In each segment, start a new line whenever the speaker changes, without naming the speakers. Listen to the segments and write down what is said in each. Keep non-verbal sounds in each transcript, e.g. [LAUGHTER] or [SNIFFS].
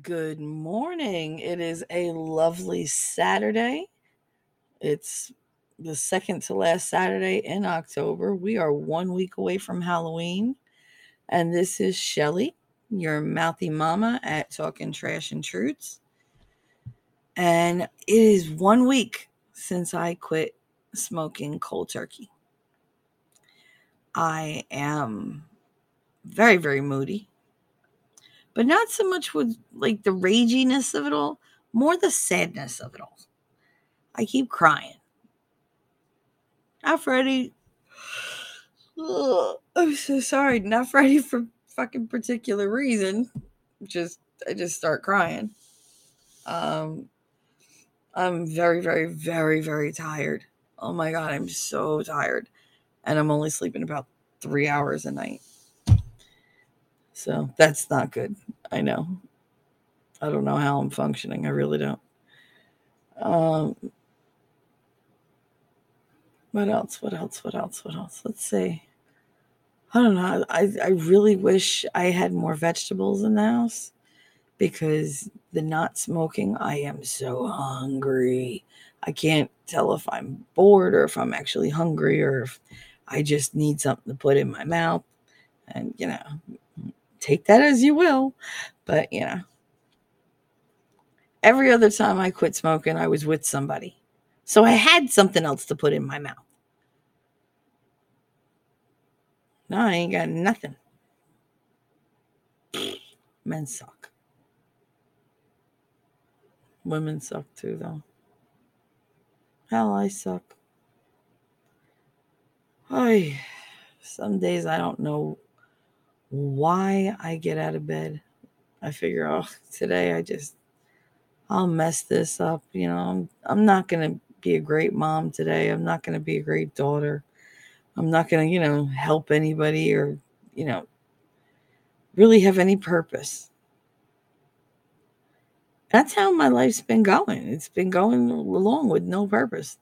Good morning. It is a lovely Saturday. It's the second to last Saturday in October. We are one week away from Halloween. And this is Shelly, your mouthy mama at Talking Trash and Truths. And it is one week since I quit smoking cold turkey. I am very, very moody but not so much with like the raginess of it all, more the sadness of it all. I keep crying. Not any. Ugh, [SIGHS] I'm so sorry. Not any for fucking particular reason. Just I just start crying. Um, I'm very, very, very, very tired. Oh my god, I'm so tired, and I'm only sleeping about three hours a night. So that's not good. I know. I don't know how I'm functioning. I really don't. Um, what else? What else? What else? What else? Let's see. I don't know. I, I really wish I had more vegetables in the house because the not smoking, I am so hungry. I can't tell if I'm bored or if I'm actually hungry or if I just need something to put in my mouth. And, you know, take that as you will. But, you know, every other time I quit smoking, I was with somebody. So I had something else to put in my mouth. No, I ain't got nothing. Men suck. Women suck too, though. Hell, I suck. I some days I don't know why I get out of bed. I figure, oh, [LAUGHS] today I just, I'll mess this up. You know, I'm, I'm not going to be a great mom today. I'm not going to be a great daughter. I'm not going to, you know, help anybody or, you know, really have any purpose. That's how my life's been going. It's been going along with no purpose.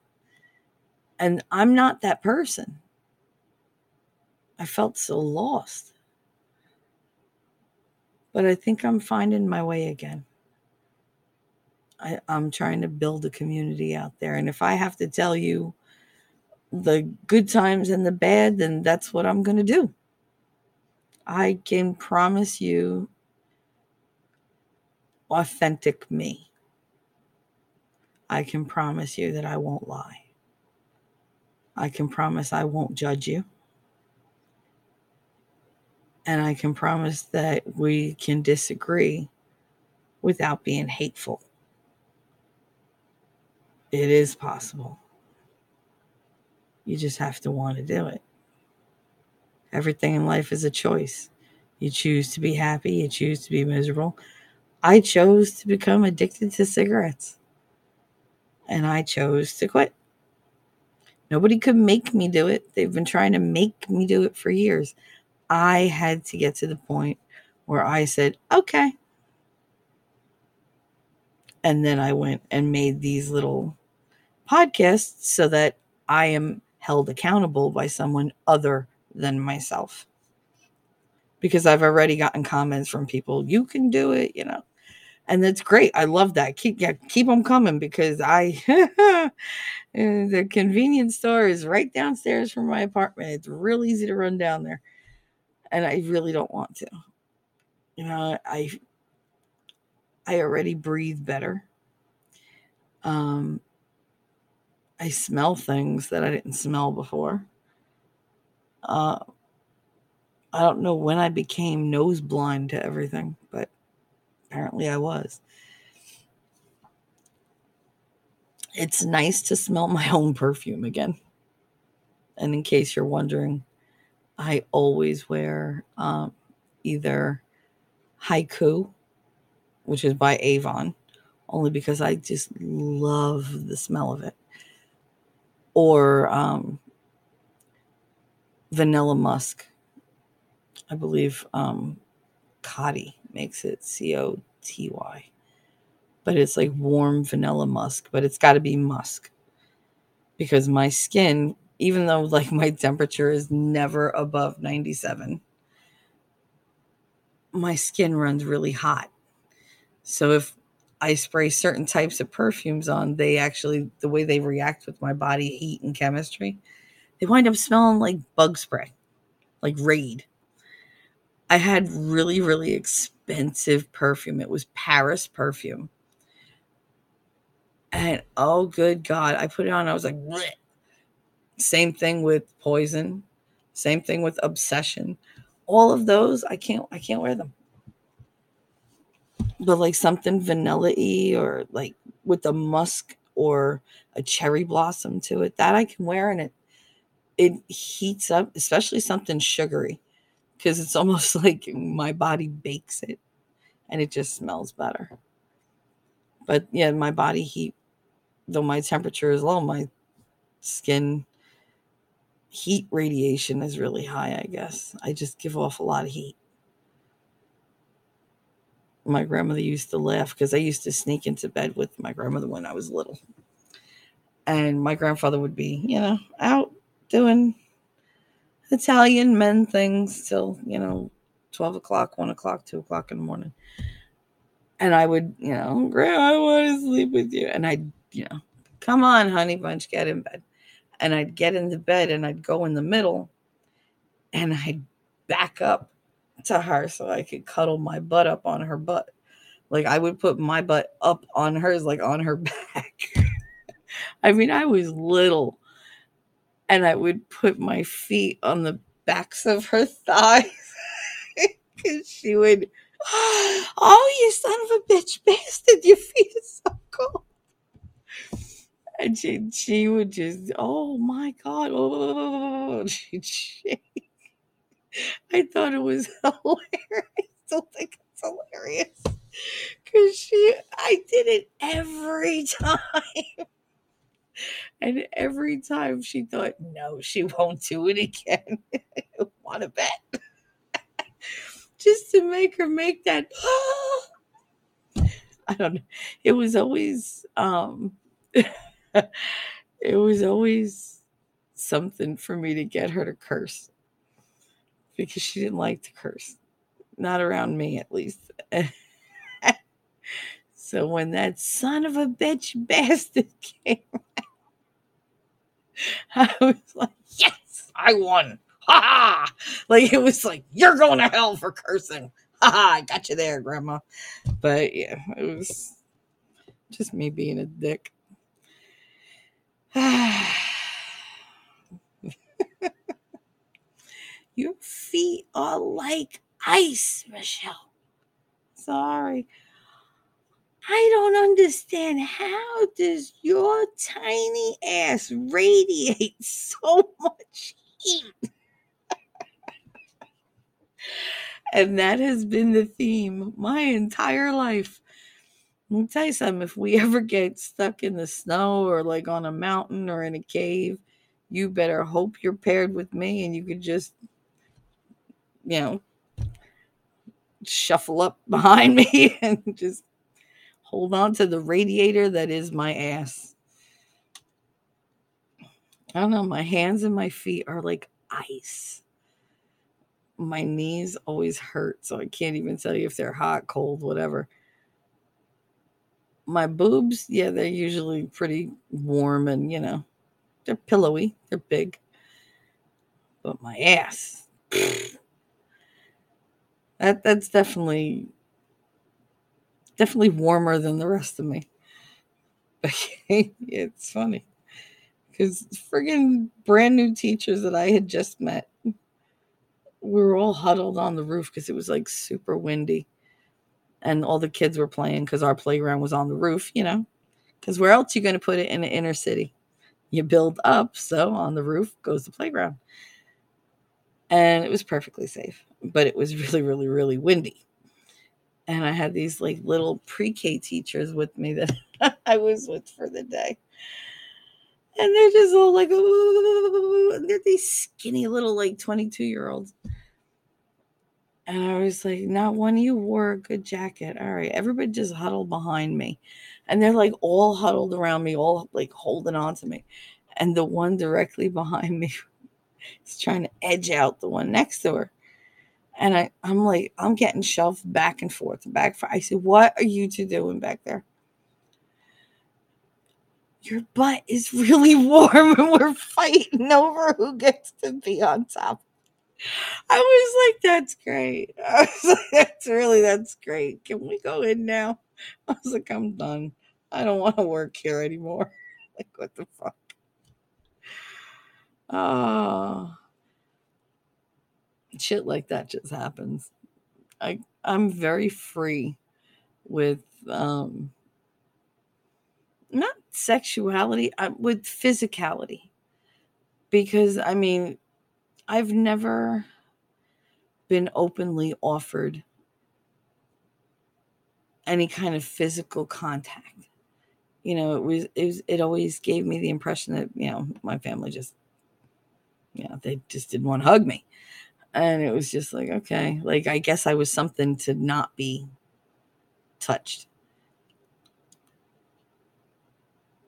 And I'm not that person. I felt so lost but I think I'm finding my way again. I, I'm trying to build a community out there. And if I have to tell you the good times and the bad, then that's what I'm going to do. I can promise you authentic me. I can promise you that I won't lie. I can promise I won't judge you. And I can promise that we can disagree without being hateful. It is possible. You just have to want to do it. Everything in life is a choice. You choose to be happy, you choose to be miserable. I chose to become addicted to cigarettes, and I chose to quit. Nobody could make me do it. They've been trying to make me do it for years. I had to get to the point where I said, okay. And then I went and made these little podcasts so that I am held accountable by someone other than myself. Because I've already gotten comments from people, you can do it, you know. And that's great. I love that. Keep yeah, keep them coming because I [LAUGHS] the convenience store is right downstairs from my apartment. It's real easy to run down there and I really don't want to. You know, I I already breathe better. Um I smell things that I didn't smell before. Uh I don't know when I became nose blind to everything, but apparently I was. It's nice to smell my [LAUGHS] own perfume again. And in case you're wondering, I always wear um, either Haiku, which is by Avon, only because I just love the smell of it, or um, Vanilla Musk. I believe um, Coty makes it C O T Y, but it's like warm vanilla musk, but it's got to be musk because my skin even though like my temperature is never above 97 my skin runs really hot So if I spray certain types of perfumes on, they actually, the way they react with my body heat and chemistry, they wind up smelling like bug spray, like Raid. I had really, really expensive perfume. It was Paris perfume. And oh, good God, I put it on. I was like, Bleh. Same thing with poison, same thing with obsession. All of those, I can't, I can't wear them but like something vanilla-y or like with a musk or a cherry blossom to it that I can wear and it it heats up, especially something sugary because it's [LAUGHS] almost like my body bakes it and it just smells better. But yeah, my body heat though my temperature is low, my skin heat radiation is really high, I guess. I just give off a lot of heat my grandmother used to laugh because I used to sneak into bed with my grandmother when I was little. And my grandfather would be, you know, out doing Italian men things till, you know, 12 o'clock, 1 o'clock, 2 o'clock in the morning. And I would, you know, Grandma, I want to sleep with you. And I'd, you know, come on, honey bunch, get in bed. And I'd get in the bed and I'd go in the middle and I'd back up to her so I could cuddle my butt up on her butt. Like I would put my butt up on hers, like on her [LAUGHS] back. I mean, I was little and I would put my feet on the backs of her [LAUGHS] thighs [LAUGHS] because she would, [GASPS] oh, you son of a bitch bastard, your feet are so cold. And she, she would just, oh my God, oh, [LAUGHS] she'd shake. I thought it was [LAUGHS] hilarious. I still think it's hilarious. Cause she I did it every [LAUGHS] time. And every time she thought, no, she won't do it again. I want to bet? Just to make her make that. [GASPS] I don't know. It was always, um, it was always something for me to get her to curse because she didn't like to curse. Not around me, at least. [LAUGHS] so when that son of a bitch bastard [LAUGHS] came I was like, yes, I won. Ha ha. Like it was like, you're going to hell for cursing. Ha ha. I got you there, Grandma. But yeah, it was just me being a dick. [SIGHS] Your feet are like ice, Michelle. Sorry. I don't understand how does your tiny ass radiate [LAUGHS] so much heat? [LAUGHS] and that has been the theme my entire life. Let me tell you something if we [LAUGHS] ever get stuck in the snow or like on a mountain or in a cave, you better hope you're paired with me and you could just you know, shuffle up [LAUGHS] behind me and just hold on to the radiator that is my ass. I don't know, my hands and my feet are like ice. My knees always hurt, so I can't even tell you if they're hot, cold, whatever. My boobs, yeah, they're usually pretty warm and, you know, they're pillowy, they're big. But my ass, [SNIFFS] that that's definitely definitely warmer than the rest of me. [LAUGHS] it's funny because friggin' brand new teachers that I had just met, we were all huddled on the roof because it was like super windy, and all the kids were playing because our playground was on the roof. You know, because where else you going to put it in the inner city? You build up, so on the roof goes the playground, and it was perfectly safe but it was [LAUGHS] really, really, really windy. And I had these like little pre K teachers with me that [LAUGHS] I was with for the day. And they're just all like, and they're these skinny little like 22 year olds. And I was like, not one of you wore a good jacket. All right. Everybody just huddled behind me. And they're like all huddled around me, all like holding on to me. And the one directly [LAUGHS] behind me is trying to edge out the one next to her And I, I'm like, I'm getting shoved back and forth and back. I said, What are you two doing back there? Your butt is really [LAUGHS] warm and we're fighting over who gets to be on top. I was like, That's great. [LAUGHS] I was like, That's really, that's great. Can we go in now? [LAUGHS] I was like, I'm done. I don't want to work here anymore. [LAUGHS] like, what the fuck? Oh, shit like that just happens. I I'm very free with um not sexuality, uh, with physicality. Because I mean, I've never been openly offered any kind of physical contact. You know, it was it was it always gave me the impression that, you know, my family just you know, they just didn't want to hug me. And it was just like, okay, like I guess I was something to not be touched.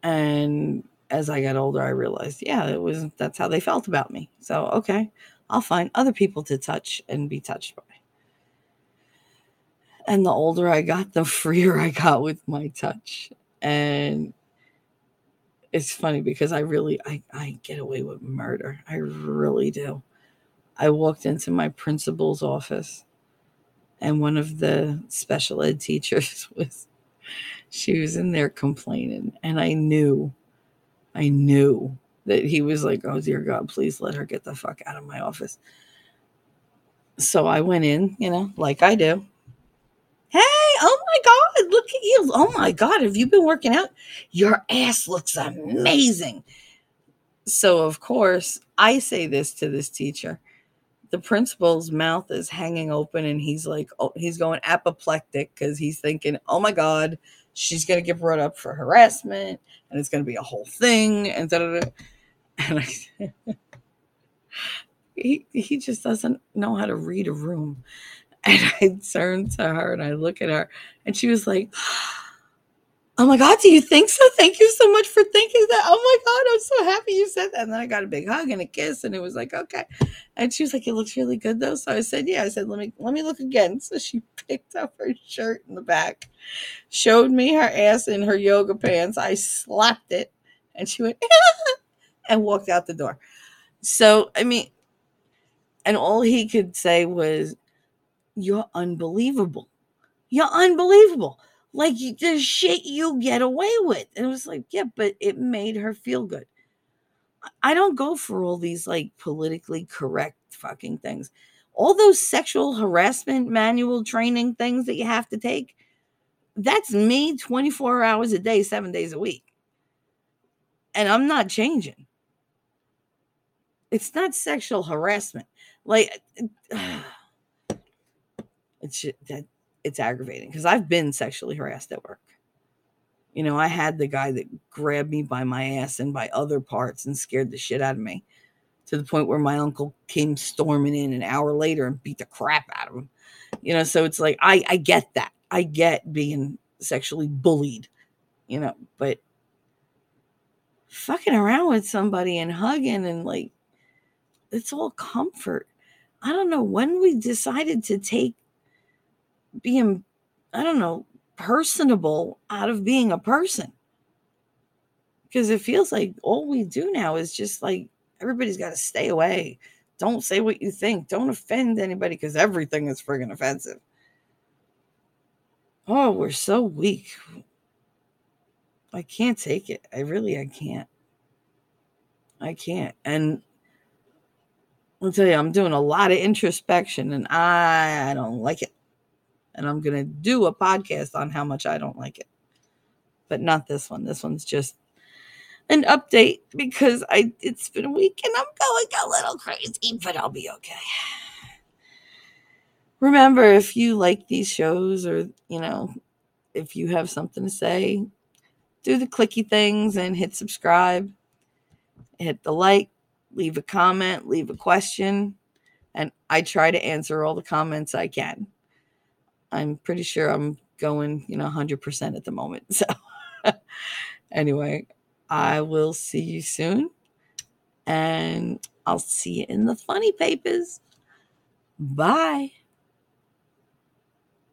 And as I got older, I realized, yeah, it was that's how they felt about me. So, okay, I'll find other people to touch and be touched by. And the older I got, the [LAUGHS] freer I got with my touch. And it's funny because I really I, I get away with murder. I really do. I walked into my principal's office and one of the special ed teachers [LAUGHS] was she was in there complaining and I knew I knew that he was like, "Oh dear God, please let her get the fuck out of my office." So I went in, you know, like I do. Hey, oh my God, look at you. Oh my God, have you been working out? Your ass looks amazing. So, of course, I say this to this teacher. The principal's mouth is hanging open and he's like, oh, he's going apoplectic because he's thinking, oh my God, she's going to get brought up for harassment and it's going to be a whole thing. And, da, da, da. and I, [LAUGHS] he, he just doesn't know how to read a room. [LAUGHS] And I turned to her and I look at her and she was like, Oh my God, do you think so? Thank you so much for thinking that. Oh my God, I'm so happy you said that. And then I got a big hug and a kiss, and it was like, okay. And she was like, It looks really good though. So I said, Yeah. I said, Let me let me look again. So she [LAUGHS] picked up her shirt in the back, showed me her ass in her yoga pants. I slapped it, and she went [LAUGHS] and walked out the door. So I mean, and all he could say was, you're unbelievable. You're unbelievable. Like the shit you get away with. And it was like, yeah, but it made her feel good. I don't go for all these like politically correct fucking things. All those sexual harassment manual training things that you have to take, that's me 24 hours a day, seven days a week. And I'm not changing. It's not sexual harassment. Like, [SIGHS] it's that it's aggravating because I've been sexually harassed at work. You know, I had the guy that grabbed me by my ass and by other parts and scared the shit out of me to the point where my uncle came storming in an hour later and beat the crap out of him. You know, so it's like I I get that. I get being sexually bullied, you know, but fucking around with somebody and hugging and like it's all comfort. I don't know when we decided to take being, I don't know, personable out of being a person. Because it feels like all we do now is just like everybody's got to stay away. Don't say what you think. Don't offend anybody because everything is friggin' offensive. Oh, we're so weak. I can't take it. I really, I can't. I can't. And I'll tell you, I'm doing a lot of introspection and I, I don't like it and I'm going to do a podcast on how much I don't like it. But not this one. This one's just an update because I it's been a week and I'm going a little crazy, but I'll be okay. Remember, if you like these shows or, you know, if you have something to say, do the clicky things and hit subscribe, hit the like, leave a comment, leave a question, and I try to answer all the comments I can. I'm pretty sure I'm going, you know, 100% at the moment. So, [LAUGHS] anyway, I will see you soon. And I'll see you in the funny papers. Bye.